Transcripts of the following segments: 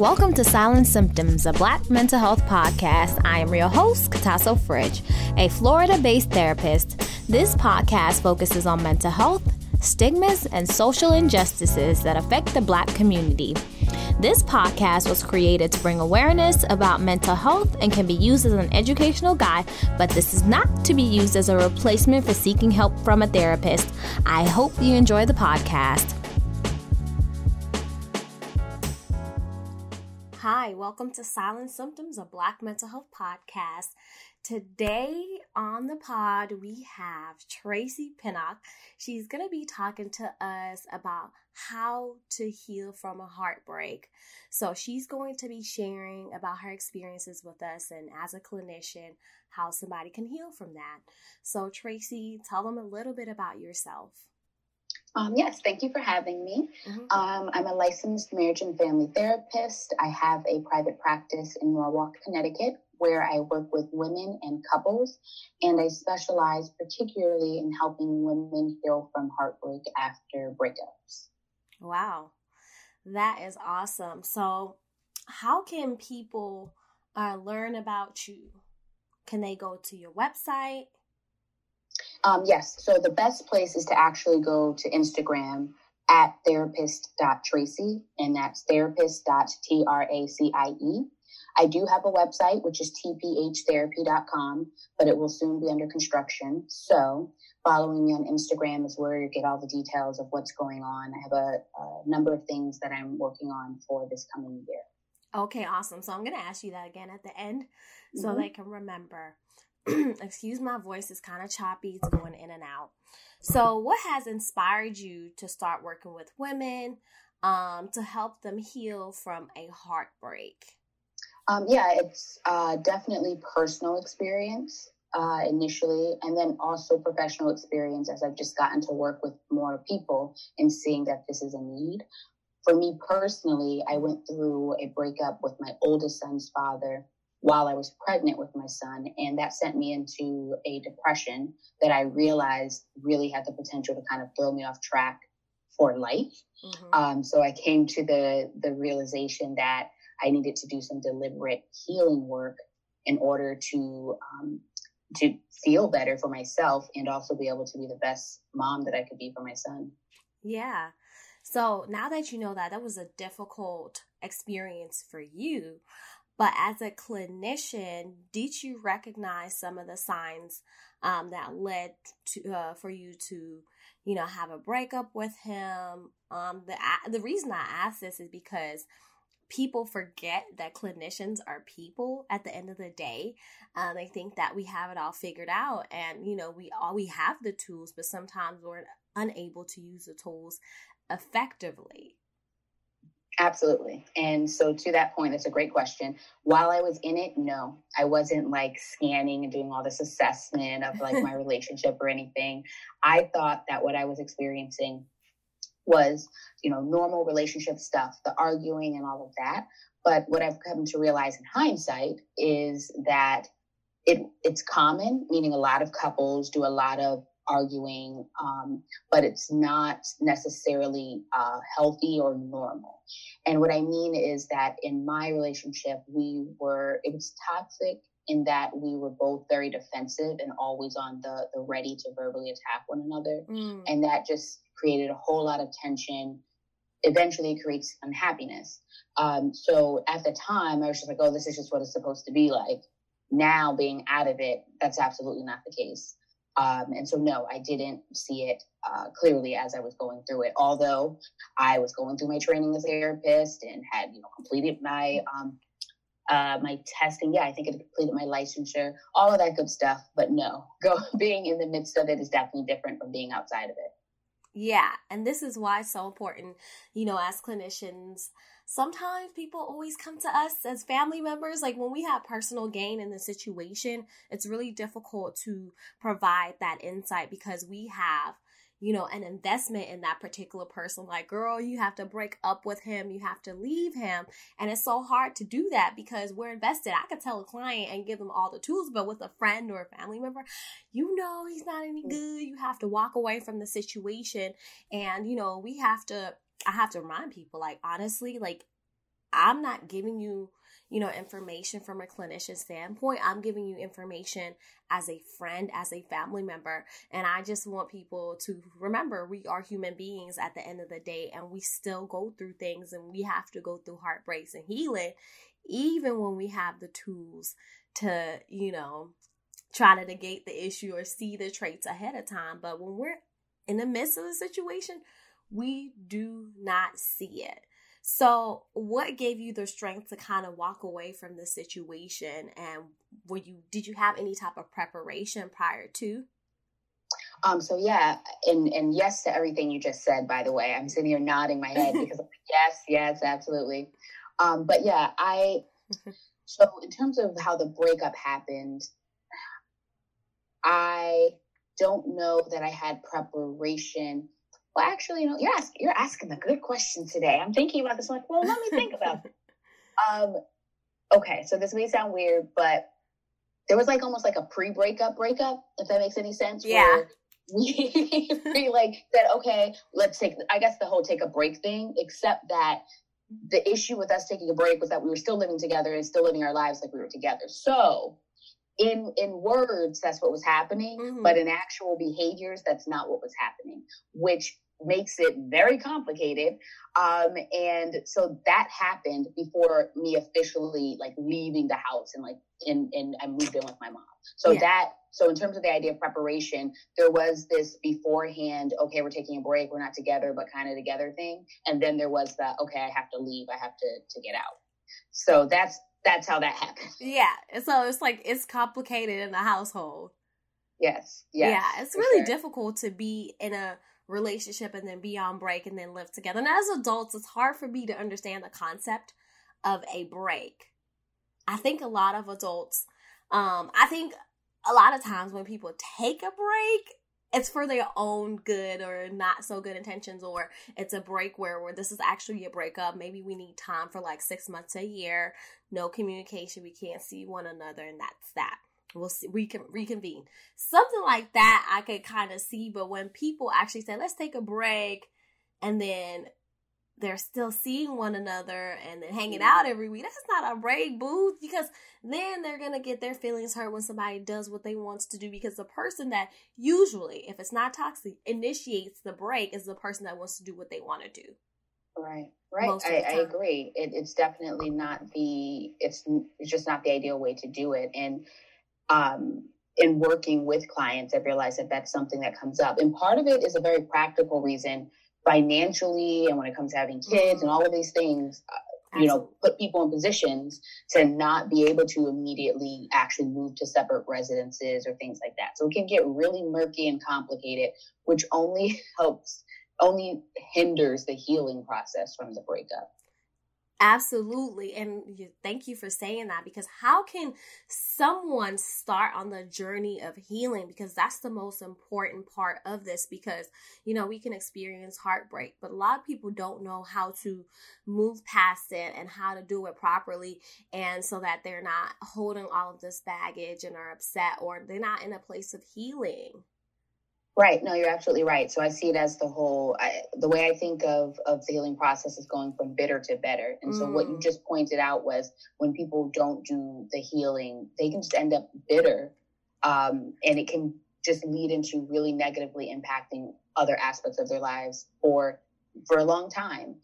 Welcome to Silent Symptoms, a Black mental health podcast. I am your host, Katasso Fridge, a Florida based therapist. This podcast focuses on mental health, stigmas, and social injustices that affect the Black community. This podcast was created to bring awareness about mental health and can be used as an educational guide, but this is not to be used as a replacement for seeking help from a therapist. I hope you enjoy the podcast. Hi, welcome to Silent Symptoms, a Black mental health podcast. Today on the pod, we have Tracy Pinnock. She's going to be talking to us about how to heal from a heartbreak. So, she's going to be sharing about her experiences with us and as a clinician, how somebody can heal from that. So, Tracy, tell them a little bit about yourself. Um, yes, thank you for having me. Mm-hmm. Um, I'm a licensed marriage and family therapist. I have a private practice in Norwalk, Connecticut, where I work with women and couples, and I specialize particularly in helping women heal from heartbreak after breakups. Wow, that is awesome. So, how can people uh, learn about you? Can they go to your website? Um, yes. So the best place is to actually go to Instagram at therapist.tracie, and that's therapist.tracie. I do have a website, which is tphtherapy.com, but it will soon be under construction. So following me on Instagram is where you get all the details of what's going on. I have a, a number of things that I'm working on for this coming year. Okay, awesome. So I'm going to ask you that again at the end so mm-hmm. they can remember. excuse my voice is kind of choppy it's going in and out. So what has inspired you to start working with women um, to help them heal from a heartbreak? Um, yeah it's uh, definitely personal experience uh, initially and then also professional experience as i've just gotten to work with more people and seeing that this is a need. For me personally i went through a breakup with my oldest son's father while I was pregnant with my son. And that sent me into a depression that I realized really had the potential to kind of throw me off track for life. Mm-hmm. Um, so I came to the, the realization that I needed to do some deliberate healing work in order to, um, to feel better for myself and also be able to be the best mom that I could be for my son. Yeah. So now that you know that that was a difficult experience for you, but as a clinician, did you recognize some of the signs um, that led to uh, for you to, you know, have a breakup with him? Um, the the reason I ask this is because people forget that clinicians are people at the end of the day uh, they think that we have it all figured out and you know we all we have the tools but sometimes we're unable to use the tools effectively Absolutely. And so to that point, that's a great question. While I was in it, no, I wasn't like scanning and doing all this assessment of like my relationship or anything. I thought that what I was experiencing was, you know, normal relationship stuff, the arguing and all of that. But what I've come to realize in hindsight is that it it's common, meaning a lot of couples do a lot of arguing, um, but it's not necessarily uh, healthy or normal. And what I mean is that in my relationship, we were, it was toxic in that we were both very defensive and always on the, the ready to verbally attack one another. Mm. And that just created a whole lot of tension. Eventually, it creates unhappiness. Um, so at the time, I was just like, oh, this is just what it's supposed to be like. Now, being out of it, that's absolutely not the case. Um, and so, no, I didn't see it uh, clearly as I was going through it. Although I was going through my training as a therapist and had, you know, completed my um, uh, my testing. Yeah, I think it completed my licensure, all of that good stuff. But no, go being in the midst of it is definitely different from being outside of it. Yeah, and this is why it's so important, you know, as clinicians sometimes people always come to us as family members. Like when we have personal gain in the situation, it's really difficult to provide that insight because we have you know, an investment in that particular person. Like, girl, you have to break up with him, you have to leave him. And it's so hard to do that because we're invested. I could tell a client and give them all the tools, but with a friend or a family member, you know, he's not any mm. good. You have to walk away from the situation. And, you know, we have to I have to remind people, like, honestly, like, I'm not giving you you know, information from a clinician standpoint. I'm giving you information as a friend, as a family member. And I just want people to remember we are human beings at the end of the day and we still go through things and we have to go through heartbreaks and healing, even when we have the tools to, you know, try to negate the issue or see the traits ahead of time. But when we're in the midst of the situation, we do not see it. So, what gave you the strength to kind of walk away from the situation? And were you did you have any type of preparation prior to? Um, so yeah, and and yes to everything you just said. By the way, I'm sitting here nodding my head because yes, yes, absolutely. Um, but yeah, I. So in terms of how the breakup happened, I don't know that I had preparation well, actually, you know, you're asking, you're asking a good question today. I'm thinking about this. I'm like, well, let me think about it. Um, okay, so this may sound weird, but there was like almost like a pre-breakup breakup, if that makes any sense. Yeah. We, we like said, okay, let's take. I guess the whole take a break thing, except that the issue with us taking a break was that we were still living together and still living our lives like we were together. So in in words that's what was happening mm-hmm. but in actual behaviors that's not what was happening which makes it very complicated um and so that happened before me officially like leaving the house and like in and i moved in with my mom so yeah. that so in terms of the idea of preparation there was this beforehand okay we're taking a break we're not together but kind of together thing and then there was the okay i have to leave i have to to get out so that's that's how that happened. Yeah. So it's like it's complicated in the household. Yes. yes yeah. It's really sure. difficult to be in a relationship and then be on break and then live together. And as adults, it's hard for me to understand the concept of a break. I think a lot of adults, um, I think a lot of times when people take a break, it's for their own good or not so good intentions or it's a break where, where this is actually a breakup. Maybe we need time for like six months a year. No communication. We can't see one another and that's that. We'll see we can reconvene. Something like that i could kind of see but when people actually say let's take a break and then they're still seeing one another and then hanging out every week. That's not a break, boo, because then they're gonna get their feelings hurt when somebody does what they want to do. Because the person that usually, if it's not toxic, initiates the break is the person that wants to do what they want to do. Right, right. I, I, agree. It, it's definitely not the. It's it's just not the ideal way to do it. And um, in working with clients, I've realized that that's something that comes up. And part of it is a very practical reason financially and when it comes to having kids and all of these things uh, you know put people in positions to not be able to immediately actually move to separate residences or things like that. So it can get really murky and complicated which only helps only hinders the healing process from the breakup Absolutely. And thank you for saying that because how can someone start on the journey of healing? Because that's the most important part of this. Because, you know, we can experience heartbreak, but a lot of people don't know how to move past it and how to do it properly. And so that they're not holding all of this baggage and are upset or they're not in a place of healing. Right. No, you're absolutely right. So I see it as the whole, I, the way I think of, of the healing process is going from bitter to better. And mm. so what you mm. just pointed out was when people don't do the healing, they can just end up bitter. Um, and it can just lead into really negatively impacting other aspects of their lives for, for a long time.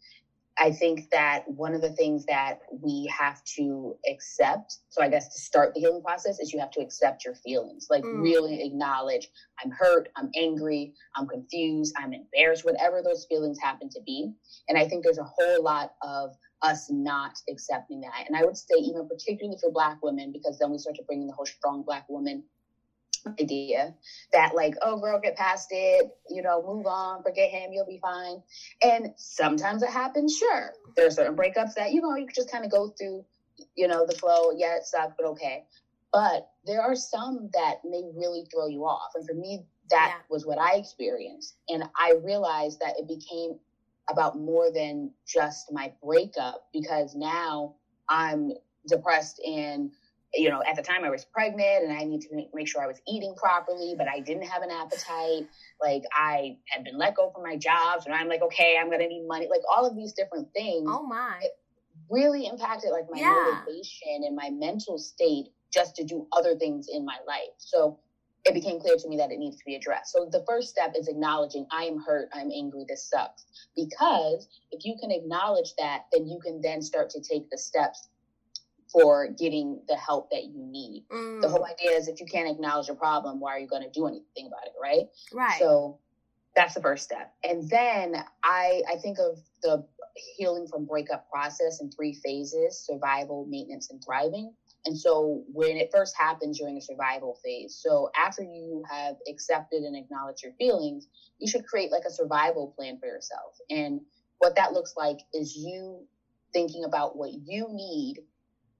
I think that one of the things that we have to accept, so I guess to start the healing process, is you have to accept your feelings. Like, mm. really acknowledge I'm hurt, I'm angry, I'm confused, I'm embarrassed, whatever those feelings happen to be. And I think there's a whole lot of us not accepting that. And I would say, even particularly for Black women, because then we start to bring in the whole strong Black woman idea that like oh girl get past it you know move on forget him you'll be fine. And sometimes it happens sure there are certain breakups that you know you just kind of go through you know the flow yeah it sucked but okay. But there are some that may really throw you off and for me that yeah. was what i experienced. And i realized that it became about more than just my breakup because now i'm depressed and you know, at the time I was pregnant and I need to make, sure I was eating properly, but I didn't have an appetite. Like I had been let go from my job. So I'm like, okay, I'm going to need money. Like all of these different things. Oh my. really impacted like my yeah. motivation and my mental state just to do other things in my life. So it became clear to me that it needs to be addressed. So the first step is acknowledging I am hurt, I'm angry, this sucks. Because if you can acknowledge that, then you can then start to take the steps for getting the help that you need. Mm. The whole idea is if you can't acknowledge a problem, why are you going to do anything about it, right? Right. So that's the first step. And then I I think of the healing from breakup process in three phases: survival, maintenance, and thriving. And so when it first happens during the survival phase, so after you have accepted and acknowledged your feelings, you should create like a survival plan for yourself. And what that looks like is you thinking about what you need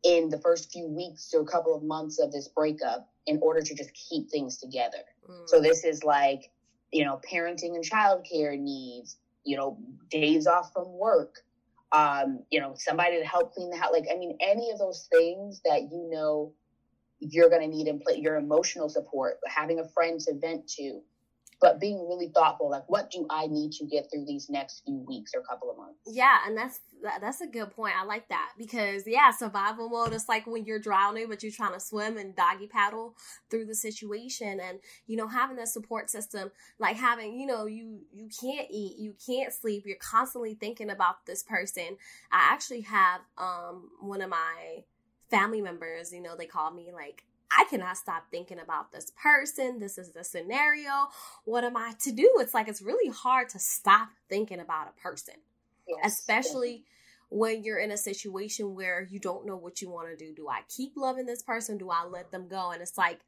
in the first few weeks to a couple of months of this breakup in order to just keep things together. Mm. So this is like, you know, parenting and childcare needs, you know, days off from work, um, you know, somebody to help clean the house. Like, I mean, any of those things that you know you're going to need in play, your emotional support, having a friend to vent to, but being really thoughtful like what do i need to get through these next few weeks or couple of months? Yeah and that's that's a good point. I like that because yeah survival mode is like when you're drowning but you're trying to swim and doggy paddle through the situation. And you know having that support system like having you know you you can't eat you can't sleep you're constantly thinking about this person. I actually have um one of my family members you know they call me like I cannot stop thinking about this person. This is the scenario. What am I to do? It's like it's really hard to stop thinking about a person, yes. especially when you're in a situation where you don't know what you want to do. Do I keep loving this person? Do I let them go? And it's like,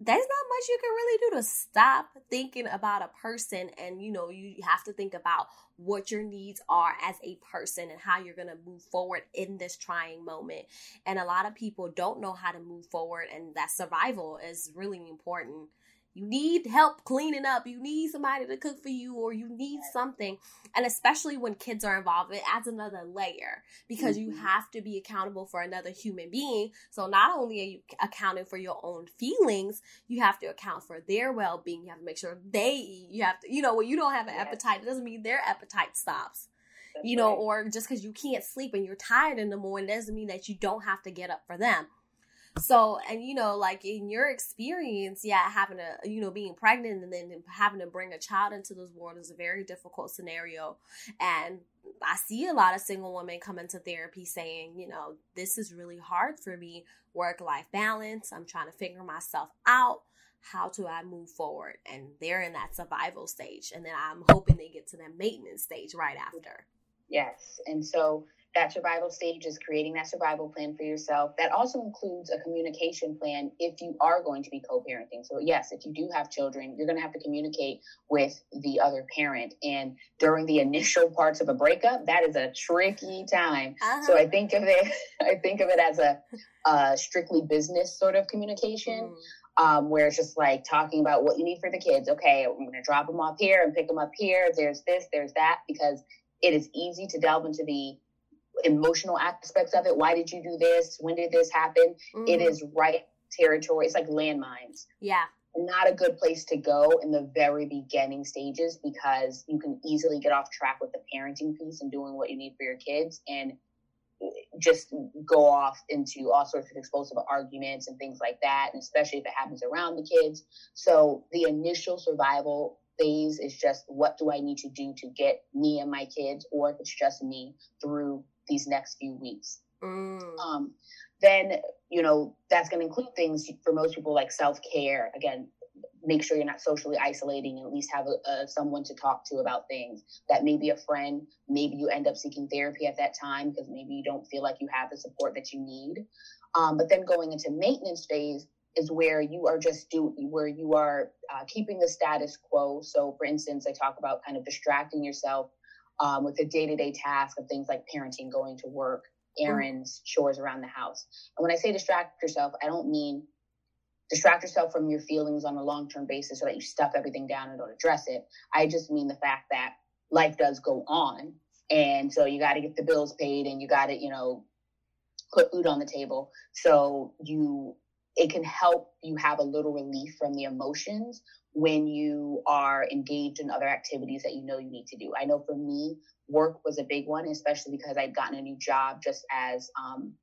there's not much you can really do to stop thinking about a person and you know you have to think about what your needs are as a person and how you're going to move forward in this trying moment. And a lot of people don't know how to move forward and that survival is really important you need help cleaning up, you need somebody to cook for you, or you need something. And especially when kids are involved, it adds another layer because mm-hmm. you have to be accountable for another human being. So not only are you accounting for your own feelings, you have to account for their well being. You have to make sure they eat. You have to, you know, when you don't have an appetite, it doesn't mean their appetite stops. That's you know, right. or just because you can't sleep and you're tired in the morning doesn't mean that you don't have to get up for them. So, and you know, like in your experience, yeah, having a, you know, being pregnant and then having to bring a child into this world is a very difficult scenario. And I see a lot of single women come into therapy saying, you know, this is really hard for me, work life balance. I'm trying to figure myself out. How do I move forward? And they're in that survival stage. And then I'm hoping they get to that maintenance stage right after. Yes. And so, that survival stage is creating that survival plan for yourself. That also includes a communication plan if you are going to be co parenting. So, yes, if you do have children, you're going to have to communicate with the other parent. And during the initial parts of a breakup, that is a tricky time. Uh-huh. So, I think of it, I think of it as a, a strictly business sort of communication. Mm. Um, where it's just like talking about what you need for the kids. Okay, I'm going to drop them off here and pick them up here. There's this, there's that, because it is easy to delve into the emotional aspects of it. Why did you do this? When did this happen? Mm-hmm. It is right territory. It's like landmines. Yeah. Not a good place to go in the very beginning stages because you can easily get off track with the parenting piece and doing what you need for your kids and just go off into all sorts of explosive arguments and things like that, and especially if it happens around the kids. So the initial survival phase is just what do I need to do to get me and my kids, or if it's just me, through these next few weeks. Mm. Um, then, you know, that's going to include things for most people like self care. Again, make sure you're not socially isolating and at least have a, a, someone to talk to about things. That may be a friend. Maybe you end up seeking therapy at that time because maybe you don't feel like you have the support that you need. Um, but then going into maintenance phase is where you are just do where you are uh, keeping the status quo. So, for instance, I talk about kind of distracting yourself um, with the day to day task of things like parenting, going to work, mm. errands, chores around the house. And when I say distract yourself, I don't mean distract yourself from your feelings on a long term basis so that you stuff everything down and don't address it. I just mean the fact that life does go on. And so you got to get the bills paid and you got to, you know, put food on the table. So you it can help you have a little relief from the emotions when you are engaged in other activities that you know you need to do. I know for me, work was a big one, especially because I'd gotten a new job just as um,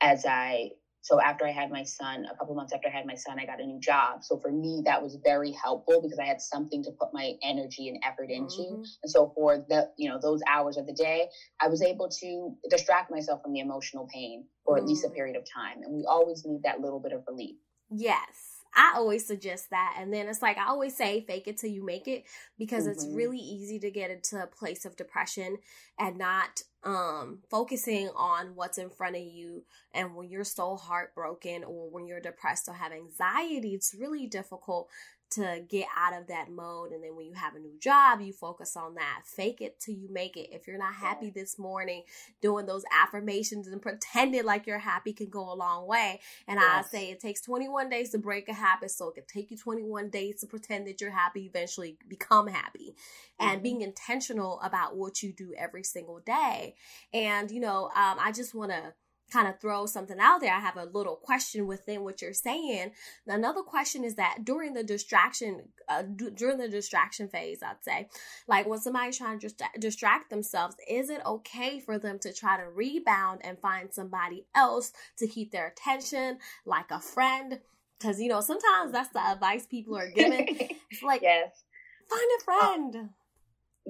as I so after I had my son, a couple months after I had my son, I got a new job. So for me, that was very helpful because I had something to put my energy and effort into. Mm-hmm. And so for the, you know, those hours of the day, I was able to distract myself from the emotional pain for mm-hmm. at least a mm. period of time. And we always need that little bit of relief. Yes. I always suggest that. And then it's like I always say, fake it till you make it because mm-hmm. it's really easy to get into a place of depression and not um focusing on what's in front of you and when you're so heartbroken or when you're depressed or have anxiety it's really difficult to get out of that mode. And then when you have a new job, you focus on that. Fake it till you make it. If you're not happy this morning, doing those affirmations and pretending like you're happy can go a long way. And yes. I say it takes 21 days to break a habit. So it can take you 21 days to pretend that you're happy, eventually become happy. Mm-hmm. And being intentional about what you do every single day. And, you know, um, I just want to kind of throw something out there, I have a little question within what you're saying. Another question is that during the distraction, uh, d- during the distraction phase, I'd say, like when somebody's trying to dist- distract themselves, is it okay for them to try to rebound and find somebody else to keep their attention, like a friend? Because you know sometimes that's the advice people are giving. It's like, yes, find a friend.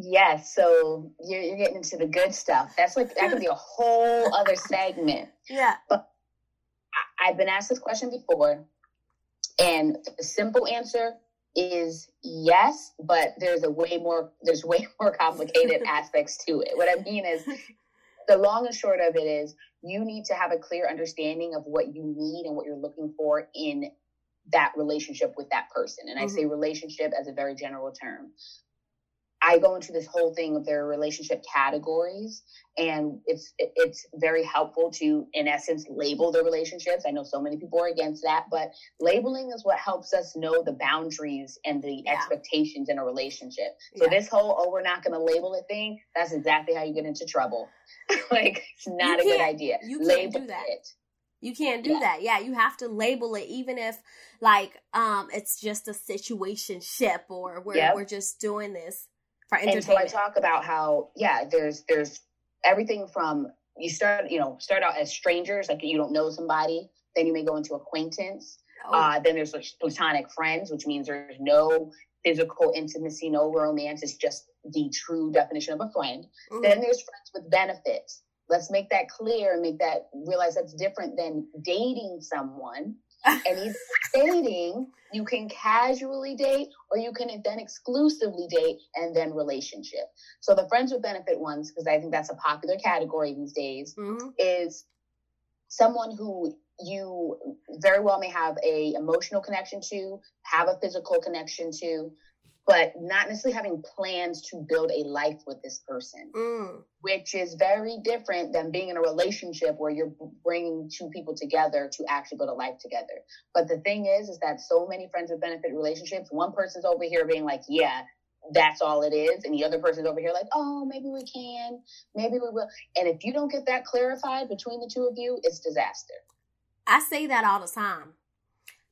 Yes, so you're, you're getting into the good stuff. That's like that could be a whole other segment. Yeah. But I, I've been asked this question before, and the simple answer is yes, but there's a way more there's way more complicated aspects to it. What I mean is the long and short of it is you need to have a clear understanding of what you need and what you're looking for in that relationship with that person. And mm-hmm. I say mm-hmm. relationship as a very general term. I go into this whole thing of their relationship categories, and it's it's very helpful to, in essence, label the relationships. I know so many people are against that, but labeling is what helps us know the boundaries and the yeah. expectations in a relationship. So yeah. this whole "oh, we're not going to label it" thing, that's exactly how you get into trouble. like it's not a good idea. You can't label do that. It. You can't do yeah. that. Yeah, you have to label it even if like um it's just a situation ship or we're yep. we're just doing this for entertainment. And so I talk about how yeah, there's there's everything from you start you know start out as strangers like you don't know somebody, then you may go into acquaintance. Oh. Uh, then there's like platonic friends, which means there's no physical intimacy, no romance. It's just the true definition of a friend. Then there's friends with benefits. Let's make that clear and make that realize that's different than dating someone and either dating, you can casually date or you can then exclusively date and then relationship. So the friends with benefit ones, because I think that's a popular category these days, mm-hmm. is someone who you very well may have a emotional connection to, have a physical connection to, but not necessarily having plans to build a life with this person, mm. which is very different than being in a relationship where you're bringing two people together to actually build a life together. But the thing is, is that so many friends with benefit relationships, one person's over here being like, yeah, that's all it is. And the other person's over here like, oh, maybe we can, maybe we will. And if you don't get that clarified between the two of you, it's disaster. I say that all the time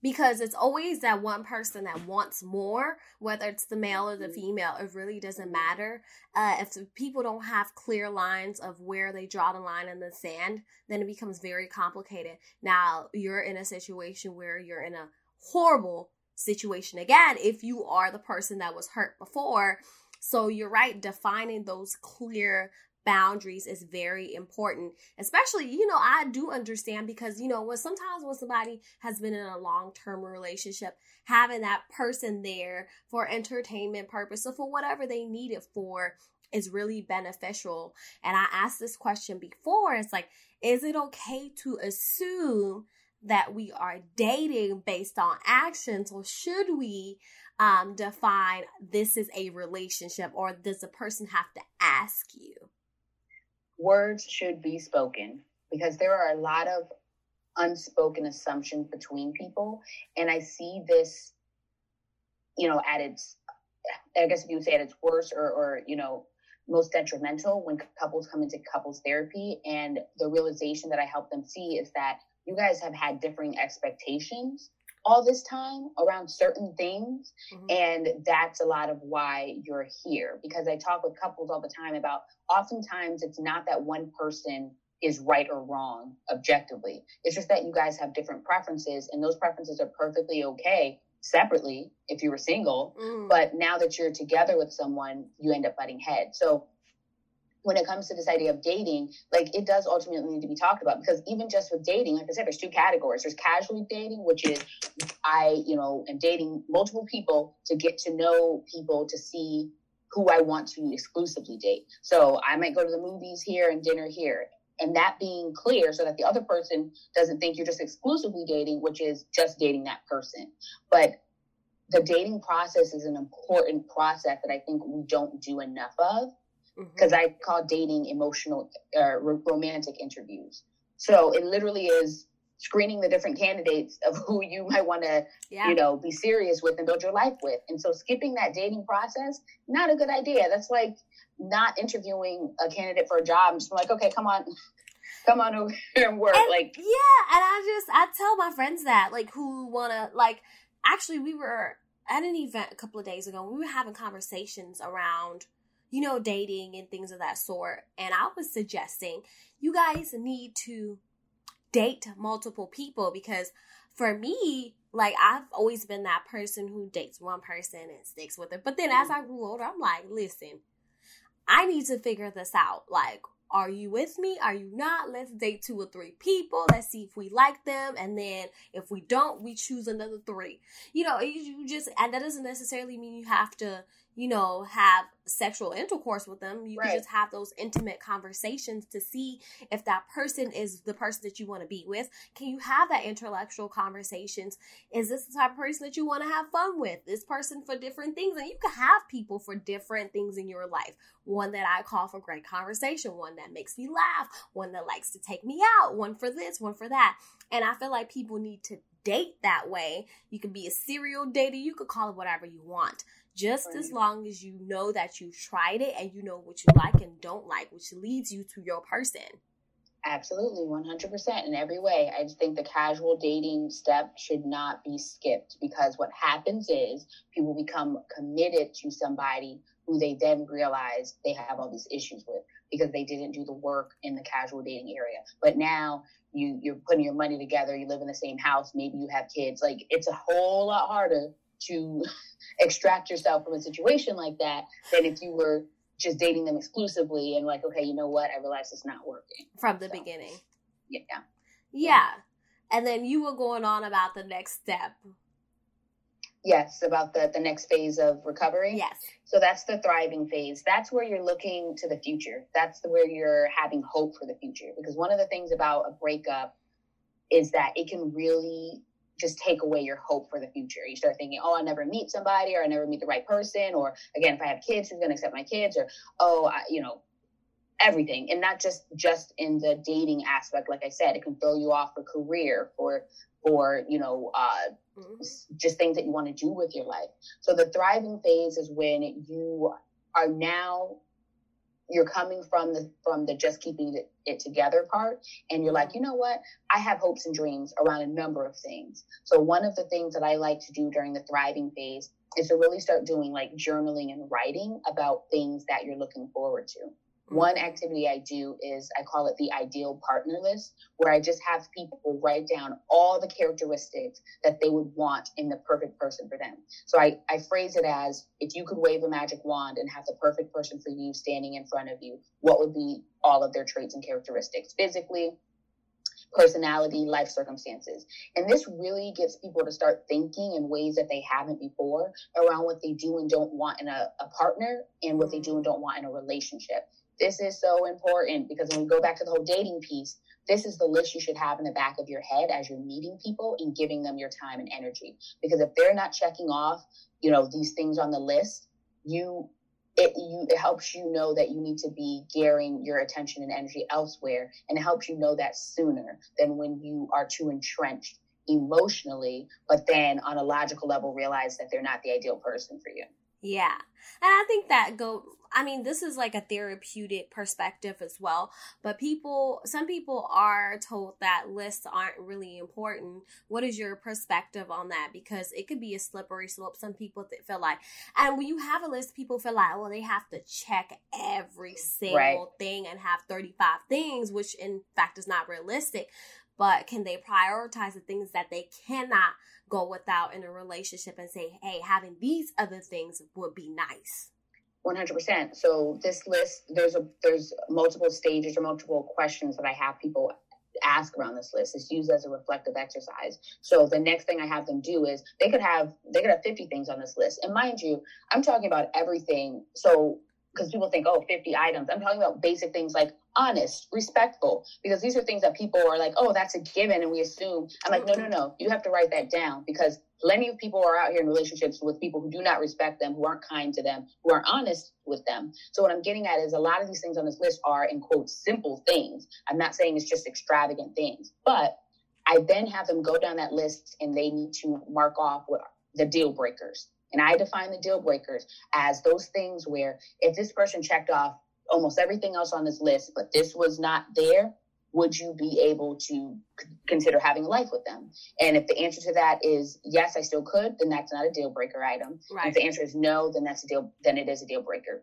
because it's always that one person that wants more, whether it's the male or the female. It really doesn't matter. Uh, if people don't have clear lines of where they draw the line in the sand, then it becomes very complicated. Now, you're in a situation where you're in a horrible situation again if you are the person that was hurt before. So you're right, defining those clear boundaries is very important especially you know i do understand because you know when sometimes when somebody has been in a long-term relationship having that person there for entertainment purpose or for whatever they need it for is really beneficial. And i asked this question before it's like is it okay to assume that we are dating based on actions or should we um, define this is a relationship or does the person have to ask you words should be spoken because there are a lot of unspoken assumptions between people. And I see this, you know, at its, I guess if you would say at its worst or, or, you know, most detrimental when couples come into couples therapy. And the realization that I help them see is that you guys have had differing expectations all this time around certain things. Mm-hmm. And that's a lot of why you're here. Because I talk with couples all the time about oftentimes it's not that one person is right or wrong objectively. It's just that you guys have different preferences and those preferences are perfectly okay separately if you were single. Mm. But now that you're together with someone, you end up butting heads. So when it comes to this idea of dating, like it does ultimately need to be talked about because even just with dating, like I said, there's two categories. There's casually dating, which is I, you know, am dating multiple people to get to know people to see who I want to exclusively date. So I might go to the movies here and dinner here. And that being clear so that the other person doesn't think you're just exclusively dating, which is just dating that person. But the dating process is an important process that I think we don't do enough of because mm-hmm. I call dating emotional, uh, romantic interviews. So it literally is screening the different candidates of who you might want to, yeah. you know, be serious with and build your life with. And so skipping that dating process, not a good idea. That's like not interviewing a candidate for a job. I'm just like, okay, come on. Come on over here and work. And, like Yeah, and I just I tell my friends that, like who wanna like actually we were at an event a couple of days ago, we were having conversations around you know, dating and things of that sort. And I was suggesting you guys need to date multiple people because for me, like I've always been that person who dates one person and sticks with it. But then as mm. I grew older, I'm like, listen, I need to figure this out. Like, are you with me? Are you not? Let's date two or three people. Let's see if we like them. And then if we don't, we choose another three. You know, you just, and that doesn't necessarily mean you have to, you know, have sexual intercourse with them. You right. can just have those intimate conversations to see if that person is the person that you want to be with. Can you have that intellectual conversations? Is this the type of person that you want to have fun with? This person for different things. And you can have people for different things in your life. One that I call for great conversation, one that makes me laugh, one that likes to take me out, one for this, one for that. And I feel like people need to date that way. You can be a serial dater, you could call it whatever you want just right. as long as you know that you tried it and you know what you like and don't like, which leads you to your person. Absolutely, 100% in every way. I just think the casual dating step should not be skipped because what happens is people become committed to somebody who they then realize they have all these issues with because they didn't do the work in the casual dating area. But now you you're putting your money together, you live in the same house, maybe you have kids. Like it's a whole lot harder to extract yourself from a situation like that than if you were just dating them exclusively and like, okay, you know what? I realize it's not working from the so, beginning. Yeah. Yeah. And then you were going on about the next step. Yes, about the, the next phase of recovery. Yes. So that's the thriving phase. That's where you're looking to the future. That's the, where you're having hope for the future. Because one of the things about a breakup is that it can really just take away your hope for the future. You start thinking, oh, I'll never meet somebody, or I never meet the right person, or again, if I have kids, who's going to accept my kids, or oh, I, you know, everything, and not just just in the dating aspect. Like I said, it can throw you off for career, for for you know, uh, mm-hmm. just things that you want to do with your life. So the thriving phase is when you are now you're coming from the from the just keeping it, together part. And you're like you know what? I have hopes and dreams around a number of things. So one of the things that i like to do during the thriving phase is to really start doing like journaling and writing about things that you're looking forward to one mm-hmm. activity I do is I call it the ideal partner list, where I just have people write down all the characteristics that they would want in the perfect person for them. So I, I phrase it as if you could wave a magic wand and have the perfect person for you standing in front of you, what would be all of their traits and characteristics physically, personality, life circumstances. And this really gets people to start thinking in ways that they haven't before around what they do and don't want in a, a partner and what they do mm-hmm. and don't want in a relationship. This is so important because when we go back to the whole dating piece, this is the list you should have in the back of your head as you're meeting people and giving them your time and energy. Because if they're not checking off, you know, these things on the list, you it you it helps you know that you need to be gearing your attention and energy elsewhere and it helps you know that sooner than when you are too entrenched emotionally, but then on a logical level realize that they're not the ideal person for you. Yeah. And I think that go I mean, this is like a therapeutic perspective as well. But people, some people are told that lists aren't really important. What is your perspective on that? Because it could be a slippery slope. Some people feel like, and when you have a list, people feel like, well, they have to check every single right. thing and have 35 things, which in fact is not realistic. But can they prioritize the things that they cannot go without in a relationship and say, hey, having these other things would be nice? 100%. So this list, there's a there's multiple stages or multiple questions that I have people ask around this list. It's used as a reflective exercise. So the next thing I have them do is they could have they could have 50 things on this list. And mind you, I'm talking about everything. So because people think, oh, 50 items. I'm talking about basic things like honest, respectful, because these are things that people are like, oh, that's a given, and we assume. I'm like, no, no, no. You have to write that down because plenty of people are out here in relationships with people who do not respect them, who aren't kind to them, who aren't honest with them. So what I'm getting at is a lot of these things on this list are in quote simple things. I'm not saying it's just extravagant things, but I then have them go down that list and they need to mark off what the deal breakers. And I define the deal breakers as those things where if this person checked off almost everything else on this list, but this was not there, would you be able to consider having a life with them? And if the answer to that is yes, I still could, then that's not a deal breaker item. Right. If the answer is no, then that's a deal. Then it is a deal breaker.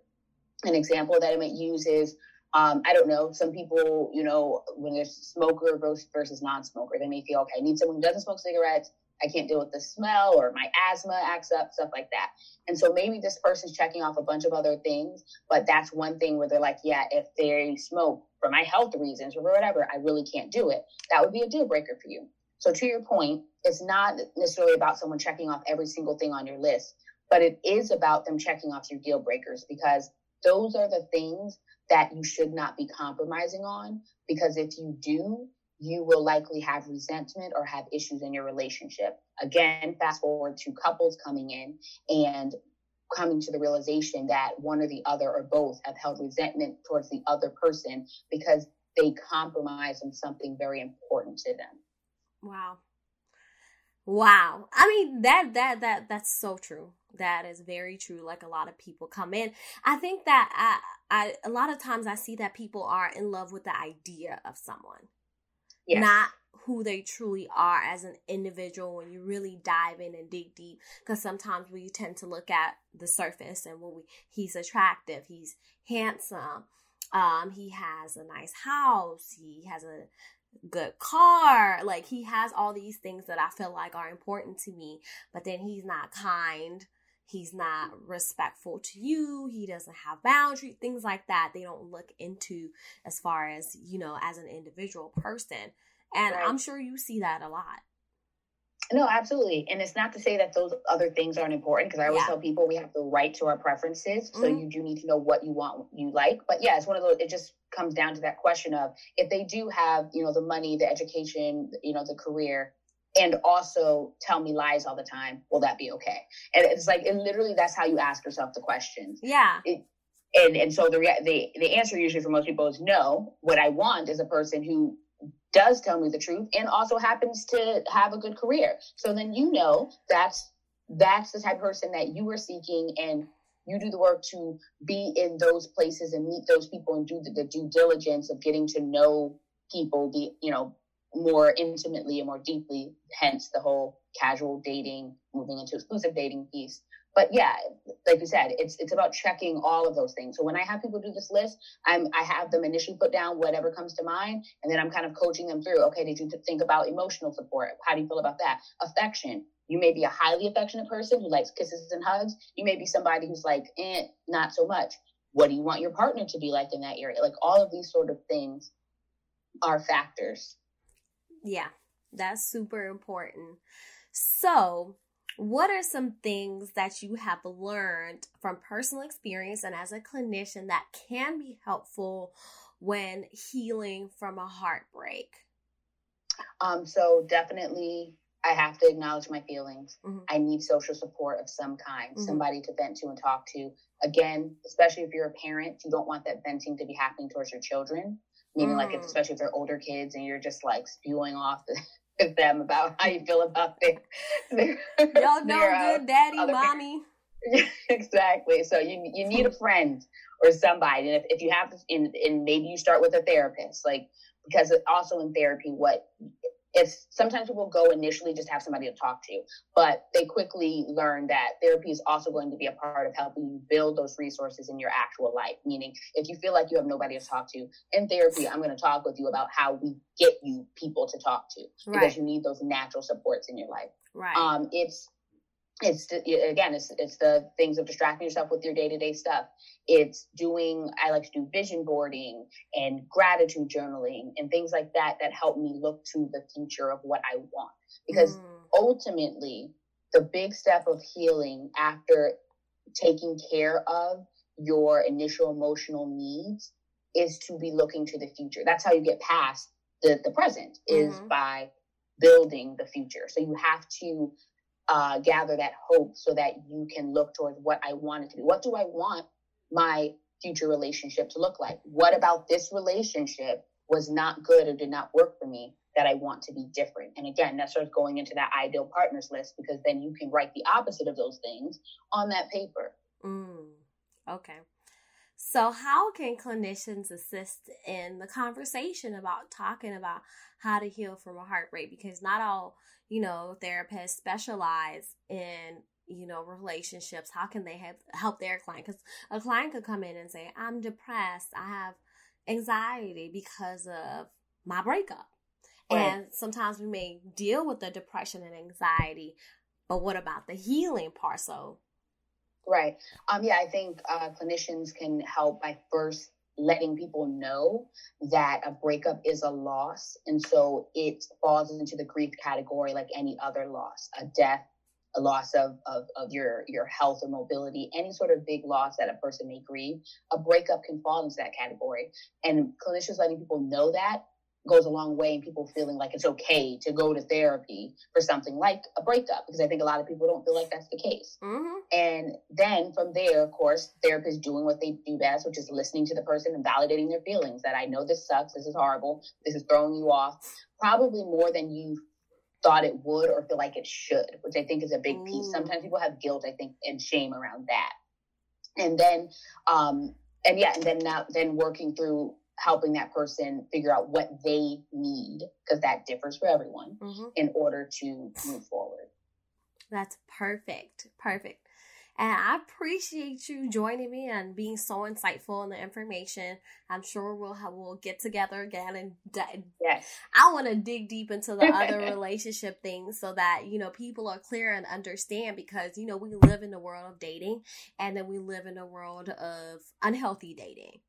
An example that I might use is um, I don't know. Some people, you know, when there's smoker versus non-smoker, they may feel okay. I need someone who doesn't smoke cigarettes I can't deal with the smell or my asthma acts up, stuff like that. And so maybe this person's checking off a bunch of other things, but that's one thing where they're like, yeah, if they smoke for my health reasons or whatever, I really can't do it. That would be a deal breaker for you. So to your point, it's not necessarily about someone checking off every single thing on your list, but it is about them checking off your deal breakers because those are the things that you should not be compromising on. Because if you do, you will likely have resentment or have issues in your relationship. Again, fast forward to couples coming in and coming to the realization that one or the other or both have held resentment towards the other person because they compromise on something very important to them. Wow. Wow. I mean that that that that's so true. That is very true. Like a lot of people come in. I think that I I a lot of times I see that people are in love with the idea of someone yes. not who they truly are as an individual when you really dive in and dig deep because sometimes we tend to look at the surface and when we he's attractive he's handsome um he has a nice house he has a good car like he has all these things that i feel like are important to me but then he's not kind he's not respectful to you he doesn't have boundaries things like that they don't look into as far as you know as an individual person and right. i'm sure you see that a lot no absolutely and it's not to say that those other things aren't important because i always yeah. tell people we have the right to our preferences so mm-hmm. you do need to know what you want you like but yeah it's one of those it just comes down to that question of if they do have you know the money the education you know the career and also tell me lies all the time, will that be okay? And it's like, and literally, that's how you ask yourself the questions. Yeah. It, and and so the the the answer usually for most people is no. What I want is a person who does tell me the truth and also happens to have a good career. So then you know that's that's the type of person that you are seeking and you do the work to be in those places and meet those people and do the, the due diligence of getting to know people be you know more intimately and more deeply, hence the whole casual dating, moving into exclusive dating piece. But yeah, like you said, it's it's about checking all of those things. So when I have people do this list, I'm I have them initially put down whatever comes to mind, and then I'm kind of coaching them through. Okay, did you think about emotional support? How do you feel about that? Affection. You may be a highly affectionate person who likes kisses and hugs. You may be somebody who's like, eh, not so much. What do you want your partner to be like in that area? Like all of these sort of things are factors yeah, that's super important. So, what are some things that you have learned from personal experience and as a clinician that can be helpful when healing from a heartbreak? Um, so definitely I have to acknowledge my feelings. Mm-hmm. I need social support of some kind, mm-hmm. somebody to vent to and talk to. Again, especially if you're a parent, you don't want that venting to be happening towards your children meaning mm. like if, especially if they're older kids and you're just like spewing off the, them about how you feel about their, their y'all know their, uh, good daddy mommy exactly. So you you need a friend or somebody, and if, if you have, and, and maybe you start with a therapist, like because also in therapy, what it's sometimes people go initially just have somebody to talk to, but they quickly learn that therapy is also going to be a part of helping you build those resources in your actual life. Meaning, if you feel like you have nobody to talk to in therapy, I'm going to talk with you about how we get you people to talk to because you need those natural supports in your life. Right. Um, it's it's again it's it's the things of distracting yourself with your day-to-day stuff it's doing i like to do vision boarding and gratitude journaling and things like that that help me look to the future of what i want because mm. ultimately the big step of healing after taking care of your initial emotional needs is to be looking to the future that's how you get past the, the present is mm-hmm. by building the future so you have to uh, gather that hope so that you can look towards what I want it to be. What do I want my future relationship to look like? What about this relationship was not good or did not work for me that I want to be different? And again, that starts going into that ideal partners list because then you can write the opposite of those things on that paper. Mm, okay. So, how can clinicians assist in the conversation about talking about how to heal from a heartbreak? Because not all, you know, therapists specialize in, you know, relationships. How can they have, help their client? Because a client could come in and say, I'm depressed. I have anxiety because of my breakup. Right. And sometimes we may deal with the depression and anxiety, but what about the healing part? So, Right. Um, yeah, I think uh, clinicians can help by first letting people know that a breakup is a loss. And so it falls into the grief category like any other loss, a death, a loss of, of, of your, your health or mobility, any sort of big loss that a person may grieve. A breakup can fall into that category. And clinicians letting people know that goes a long way in people feeling like it's okay to go to therapy for something like a breakup because I think a lot of people don't feel like that's the case. Mm-hmm. And then from there, of course, therapists doing what they do best, which is listening to the person and validating their feelings that I know this sucks, this is horrible, this is throwing you off, probably more than you thought it would or feel like it should, which I think is a big mm. piece. Sometimes people have guilt, I think, and shame around that. And then, um, and yeah, and then now, then working through helping that person figure out what they need because that differs for everyone mm-hmm. in order to move forward. That's perfect. Perfect. And I appreciate you joining me and being so insightful in the information. I'm sure we'll have, we'll get together again and yes. I want to dig deep into the other relationship things so that you know people are clear and understand because you know we live in the world of dating and then we live in a world of unhealthy dating.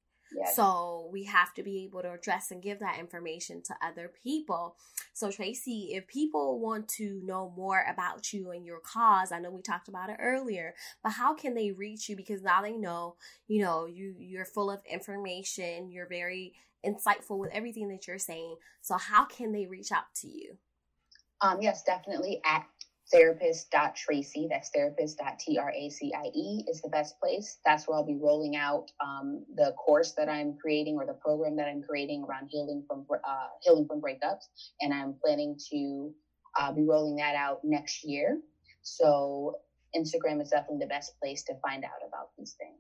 So we have to be able to address and give that information to other people. So Tracy, if people want to know more about you and your cause, I know we talked about it earlier, but how can they reach you? Because now they know, you know, you you're full of information, you're very insightful with everything that you're saying. So how can they reach out to you? Um, yes, definitely at therapist.tracie, that's therapist.tracie is the best place. That's where I'll be rolling out um, the course that I'm creating or the program that I'm creating around healing from uh, healing from breakups, and I'm planning to uh, be rolling that out next year. So Instagram is definitely the best place to find out about these things.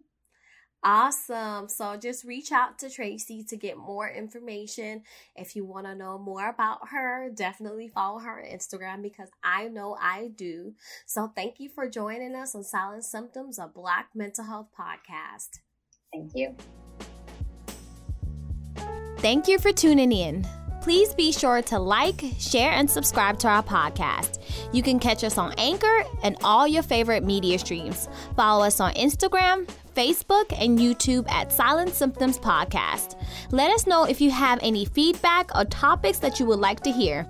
Awesome. So just reach out to Tracy to get more information. If you want to know more about her, definitely follow her on Instagram because I know I do. So thank you for joining us on Silent Symptoms, a Black mental health podcast. Thank you. Thank you for tuning in. Please be sure to like, share, and subscribe to our podcast. You can catch us on Anchor and all your favorite media streams. Follow us on Instagram, Facebook, and YouTube at Silent Symptoms Podcast. Let us know if you have any feedback or topics that you would like to hear.